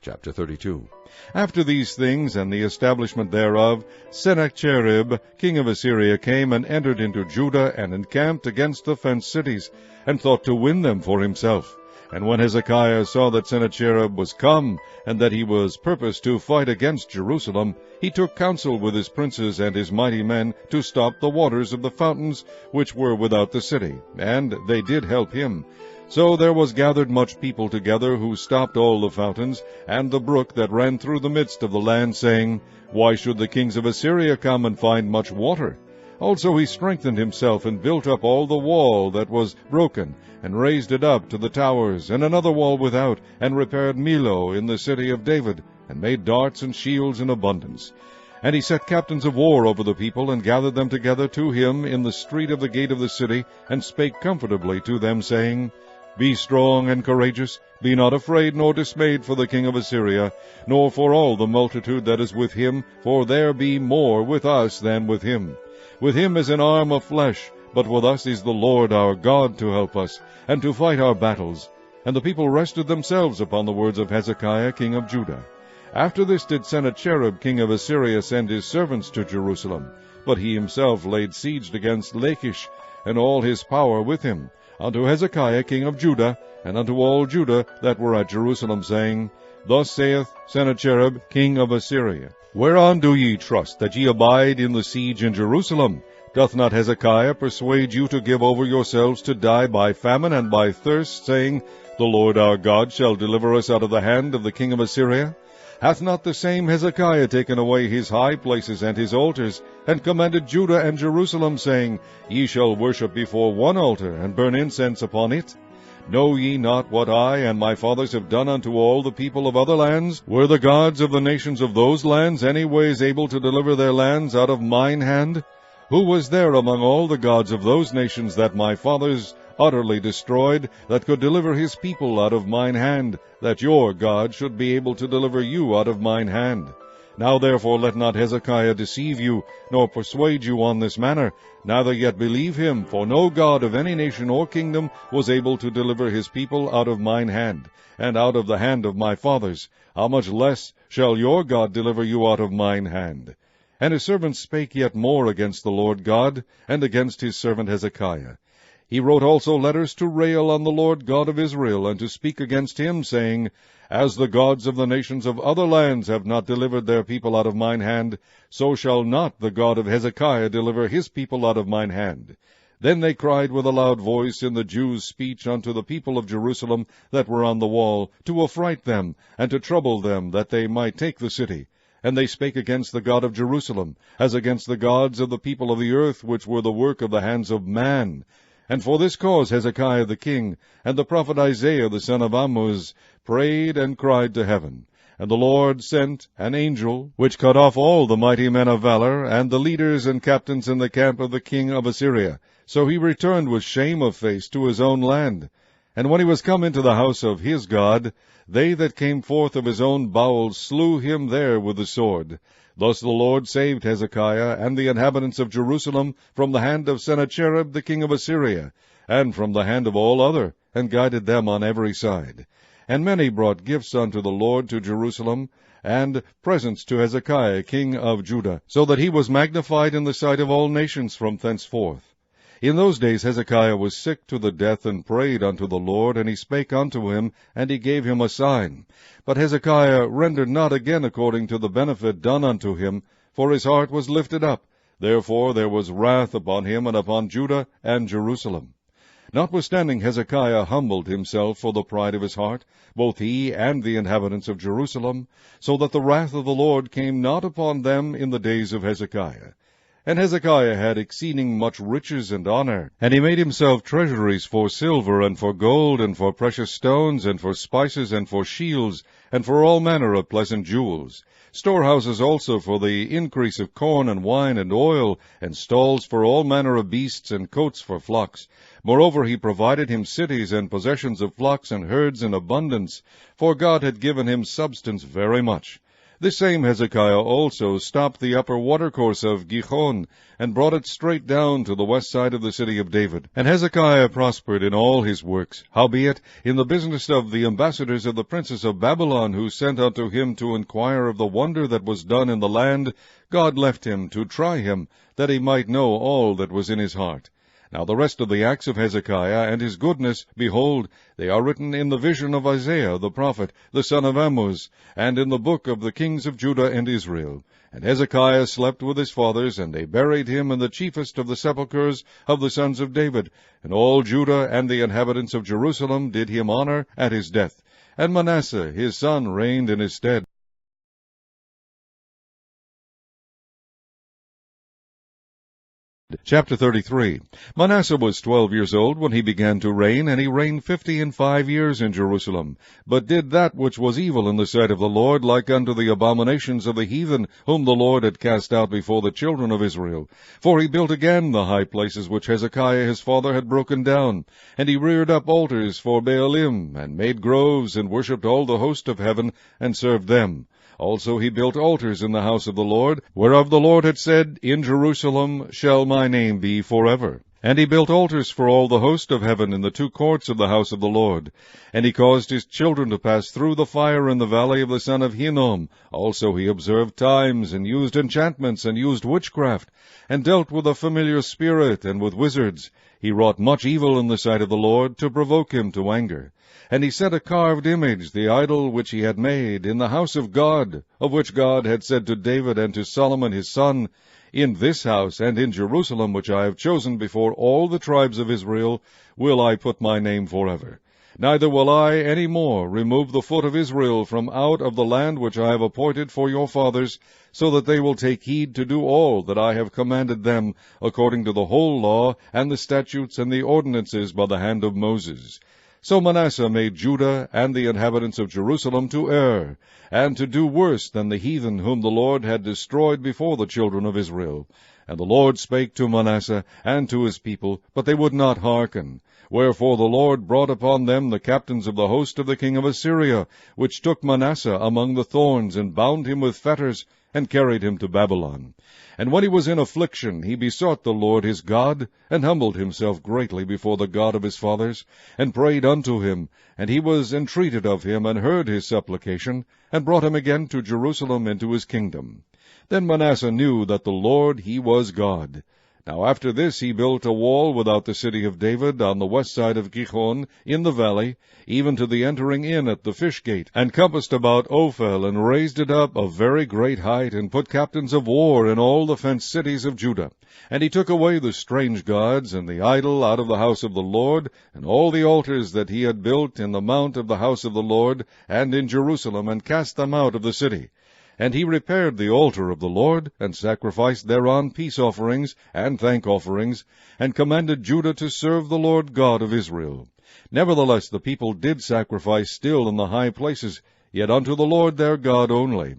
Chapter 32 After these things, and the establishment thereof, Sennacherib, king of Assyria, came and entered into Judah, and encamped against the fenced cities, and thought to win them for himself. And when Hezekiah saw that Sennacherib was come, and that he was purposed to fight against Jerusalem, he took counsel with his princes and his mighty men to stop the waters of the fountains which were without the city, and they did help him. So there was gathered much people together, who stopped all the fountains, and the brook that ran through the midst of the land, saying, Why should the kings of Assyria come and find much water? Also he strengthened himself, and built up all the wall that was broken, and raised it up to the towers, and another wall without, and repaired Millo in the city of David, and made darts and shields in abundance. And he set captains of war over the people, and gathered them together to him in the street of the gate of the city, and spake comfortably to them, saying, be strong and courageous. Be not afraid nor dismayed for the king of Assyria, nor for all the multitude that is with him, for there be more with us than with him. With him is an arm of flesh, but with us is the Lord our God to help us, and to fight our battles. And the people rested themselves upon the words of Hezekiah king of Judah. After this did Sennacherib king of Assyria send his servants to Jerusalem, but he himself laid siege against Lachish, and all his power with him, unto Hezekiah king of Judah, and unto all Judah that were at Jerusalem, saying, Thus saith Sennacherib king of Assyria, Whereon do ye trust, that ye abide in the siege in Jerusalem? Doth not Hezekiah persuade you to give over yourselves to die by famine and by thirst, saying, The Lord our God shall deliver us out of the hand of the king of Assyria? Hath not the same Hezekiah taken away his high places and his altars, and commanded Judah and Jerusalem, saying, Ye shall worship before one altar, and burn incense upon it? Know ye not what I and my fathers have done unto all the people of other lands? Were the gods of the nations of those lands any ways able to deliver their lands out of mine hand? Who was there among all the gods of those nations that my fathers utterly destroyed, that could deliver his people out of mine hand, that your God should be able to deliver you out of mine hand. Now therefore let not Hezekiah deceive you, nor persuade you on this manner, neither yet believe him, for no God of any nation or kingdom was able to deliver his people out of mine hand, and out of the hand of my fathers. How much less shall your God deliver you out of mine hand? And his servants spake yet more against the Lord God, and against his servant Hezekiah. He wrote also letters to rail on the Lord God of Israel, and to speak against him, saying, As the gods of the nations of other lands have not delivered their people out of mine hand, so shall not the God of Hezekiah deliver his people out of mine hand. Then they cried with a loud voice in the Jews' speech unto the people of Jerusalem that were on the wall, to affright them, and to trouble them, that they might take the city. And they spake against the God of Jerusalem, as against the gods of the people of the earth, which were the work of the hands of man. And for this cause Hezekiah the king, and the prophet Isaiah the son of Amoz, prayed and cried to heaven. And the Lord sent an angel, which cut off all the mighty men of valor, and the leaders and captains in the camp of the king of Assyria. So he returned with shame of face to his own land. And when he was come into the house of his God, they that came forth of his own bowels slew him there with the sword. Thus the Lord saved Hezekiah and the inhabitants of Jerusalem from the hand of Sennacherib the king of Assyria, and from the hand of all other, and guided them on every side. And many brought gifts unto the Lord to Jerusalem, and presents to Hezekiah king of Judah, so that he was magnified in the sight of all nations from thenceforth. In those days Hezekiah was sick to the death, and prayed unto the Lord, and he spake unto him, and he gave him a sign. But Hezekiah rendered not again according to the benefit done unto him, for his heart was lifted up. Therefore there was wrath upon him, and upon Judah and Jerusalem. Notwithstanding Hezekiah humbled himself for the pride of his heart, both he and the inhabitants of Jerusalem, so that the wrath of the Lord came not upon them in the days of Hezekiah. And Hezekiah had exceeding much riches and honor. And he made himself treasuries for silver, and for gold, and for precious stones, and for spices, and for shields, and for all manner of pleasant jewels. Storehouses also for the increase of corn and wine and oil, and stalls for all manner of beasts, and cotes for flocks. Moreover, he provided him cities and possessions of flocks and herds in abundance, for God had given him substance very much. This same Hezekiah also stopped the upper watercourse of Gihon, and brought it straight down to the west side of the city of David. And Hezekiah prospered in all his works. Howbeit, in the business of the ambassadors of the princes of Babylon, who sent unto him to inquire of the wonder that was done in the land, God left him to try him, that he might know all that was in his heart. Now the rest of the acts of Hezekiah and his goodness, behold, they are written in the vision of Isaiah the prophet, the son of Amoz, and in the book of the kings of Judah and Israel. And Hezekiah slept with his fathers, and they buried him in the chiefest of the sepulchres of the sons of David. And all Judah and the inhabitants of Jerusalem did him honor at his death. And Manasseh his son reigned in his stead. Chapter 33 Manasseh was twelve years old when he began to reign, and he reigned fifty and five years in Jerusalem, but did that which was evil in the sight of the Lord, like unto the abominations of the heathen, whom the Lord had cast out before the children of Israel. For he built again the high places which Hezekiah his father had broken down, and he reared up altars for Baalim, and made groves, and worshipped all the host of heaven, and served them. Also he built altars in the house of the Lord, whereof the Lord had said, In Jerusalem shall my name be for forever. And he built altars for all the host of heaven in the two courts of the house of the Lord. And he caused his children to pass through the fire in the valley of the son of Hinnom. Also he observed times, and used enchantments, and used witchcraft, and dealt with a familiar spirit, and with wizards. He wrought much evil in the sight of the Lord, to provoke him to anger. And he set a carved image, the idol which he had made, in the house of God, of which God had said to David and to Solomon his son, In this house and in Jerusalem, which I have chosen before all the tribes of Israel, will I put my name forever. Neither will I any more remove the foot of Israel from out of the land which I have appointed for your fathers, so that they will take heed to do all that I have commanded them, according to the whole law, and the statutes, and the ordinances by the hand of Moses. So Manasseh made Judah and the inhabitants of Jerusalem to err, and to do worse than the heathen whom the Lord had destroyed before the children of Israel. And the Lord spake to Manasseh and to his people, but they would not hearken. Wherefore the Lord brought upon them the captains of the host of the king of Assyria, which took Manasseh among the thorns, and bound him with fetters, and carried him to Babylon. And when he was in affliction, he besought the Lord his God, and humbled himself greatly before the God of his fathers, and prayed unto him. And he was entreated of him, and heard his supplication, and brought him again to Jerusalem into his kingdom. Then Manasseh knew that the Lord he was God. Now after this he built a wall without the city of David, on the west side of Gihon, in the valley, even to the entering in at the fish gate, and compassed about Ophel, and raised it up a very great height, and put captains of war in all the fenced cities of Judah. And he took away the strange gods and the idol out of the house of the Lord, and all the altars that he had built in the mount of the house of the Lord, and in Jerusalem, and cast them out of the city. And he repaired the altar of the Lord, and sacrificed thereon peace offerings and thank offerings, and commanded Judah to serve the Lord God of Israel. Nevertheless the people did sacrifice still in the high places, yet unto the Lord their God only.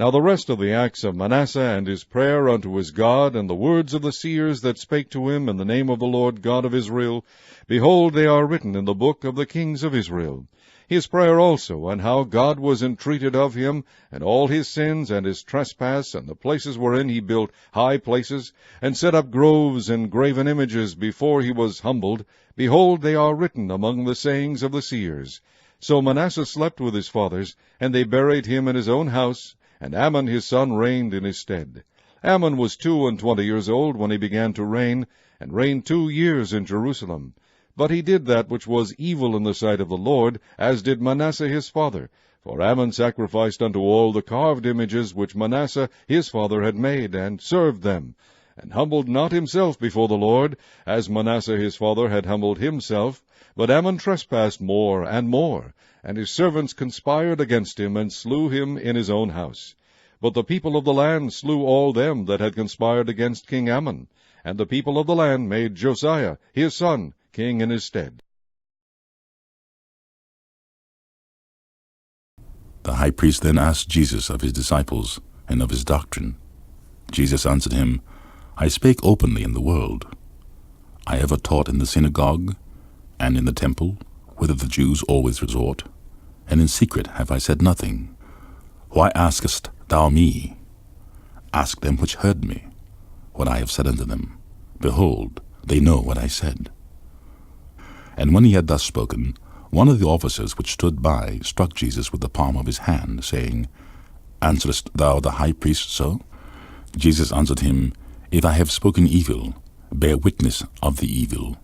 Now the rest of the acts of Manasseh, and his prayer unto his God, and the words of the seers that spake to him in the name of the Lord God of Israel, behold, they are written in the book of the kings of Israel his prayer also, and how God was entreated of him, and all his sins, and his trespass, and the places wherein he built high places, and set up groves and graven images before he was humbled, behold, they are written among the sayings of the seers. So Manasseh slept with his fathers, and they buried him in his own house, and Amon his son reigned in his stead. Amon was two and twenty years old when he began to reign, and reigned two years in Jerusalem. But he did that which was evil in the sight of the Lord, as did Manasseh his father. For Amon sacrificed unto all the carved images which Manasseh his father had made, and served them, and humbled not himself before the Lord, as Manasseh his father had humbled himself, but Amon trespassed more and more, and his servants conspired against him, and slew him in his own house. But the people of the land slew all them that had conspired against King Amon. and the people of the land made Josiah his son king in his stead. The high priest then asked Jesus of his disciples and of his doctrine. Jesus answered him, I spake openly in the world. I ever taught in the synagogue, and in the temple, whither the Jews always resort, and in secret have I said nothing. Why askest thou me? Ask them which heard me, what I have said unto them. Behold, they know what I said. And when he had thus spoken, one of the officers which stood by struck Jesus with the palm of his hand, saying, Answerest thou the high priest so? Jesus answered him, If I have spoken evil, bear witness of the evil.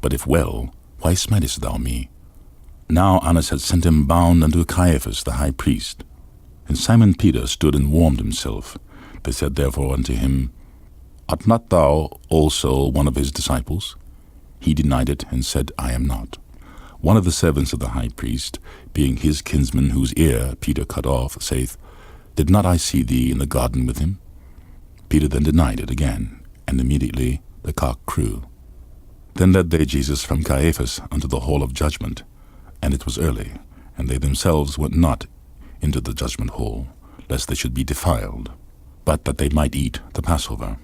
But if well, why smitest thou me? Now Annas had sent him bound unto Caiaphas the high priest. And Simon Peter stood and warmed himself. They said therefore unto him, Art not thou also one of his disciples? He denied it, and said, I am not. One of the servants of the high priest, being his kinsman whose ear Peter cut off, saith, Did not I see thee in the garden with him? Peter then denied it again, and immediately the cock crew. Then led they Jesus from Caiaphas unto the hall of judgment, and it was early, and they themselves went not into the judgment hall, lest they should be defiled, but that they might eat the Passover.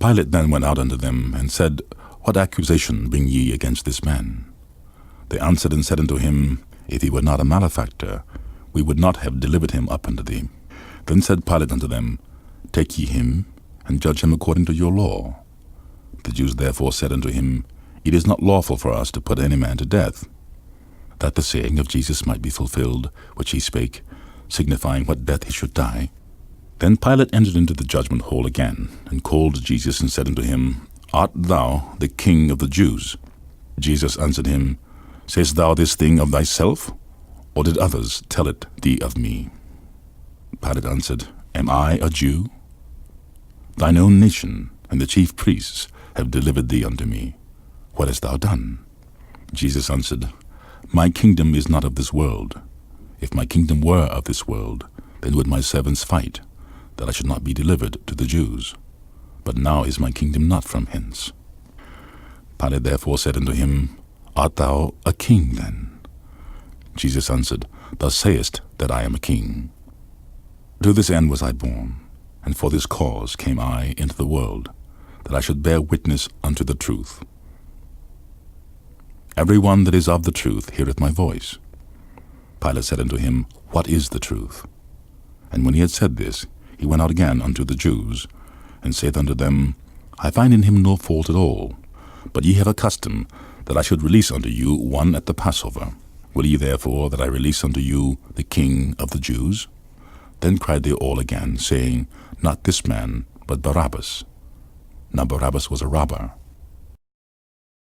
Pilate then went out unto them, and said, What accusation bring ye against this man? They answered and said unto him, If he were not a malefactor, we would not have delivered him up unto thee. Then said Pilate unto them, Take ye him, and judge him according to your law. The Jews therefore said unto him, It is not lawful for us to put any man to death, that the saying of Jesus might be fulfilled, which he spake, signifying what death he should die. Then Pilate entered into the judgment hall again, and called Jesus, and said unto him, Art thou the king of the Jews? Jesus answered him, Sayest thou this thing of thyself, or did others tell it thee of me? Pilate answered, Am I a Jew? Thine own nation and the chief priests have delivered thee unto me. What hast thou done? Jesus answered, My kingdom is not of this world. If my kingdom were of this world, then would my servants fight, that I should not be delivered to the Jews. But now is my kingdom not from hence. Pilate therefore said unto him, Art thou a king then? Jesus answered, Thou sayest that I am a king. To this end was I born, and for this cause came I into the world, that I should bear witness unto the truth. Every one that is of the truth heareth my voice. Pilate said unto him, What is the truth? And when he had said this, he went out again unto the Jews, and saith unto them, I find in him no fault at all. But ye have a custom that I should release unto you one at the Passover. Will ye therefore that I release unto you the King of the Jews? Then cried they all again, saying, Not this man, but Barabbas. Now Barabbas was a robber.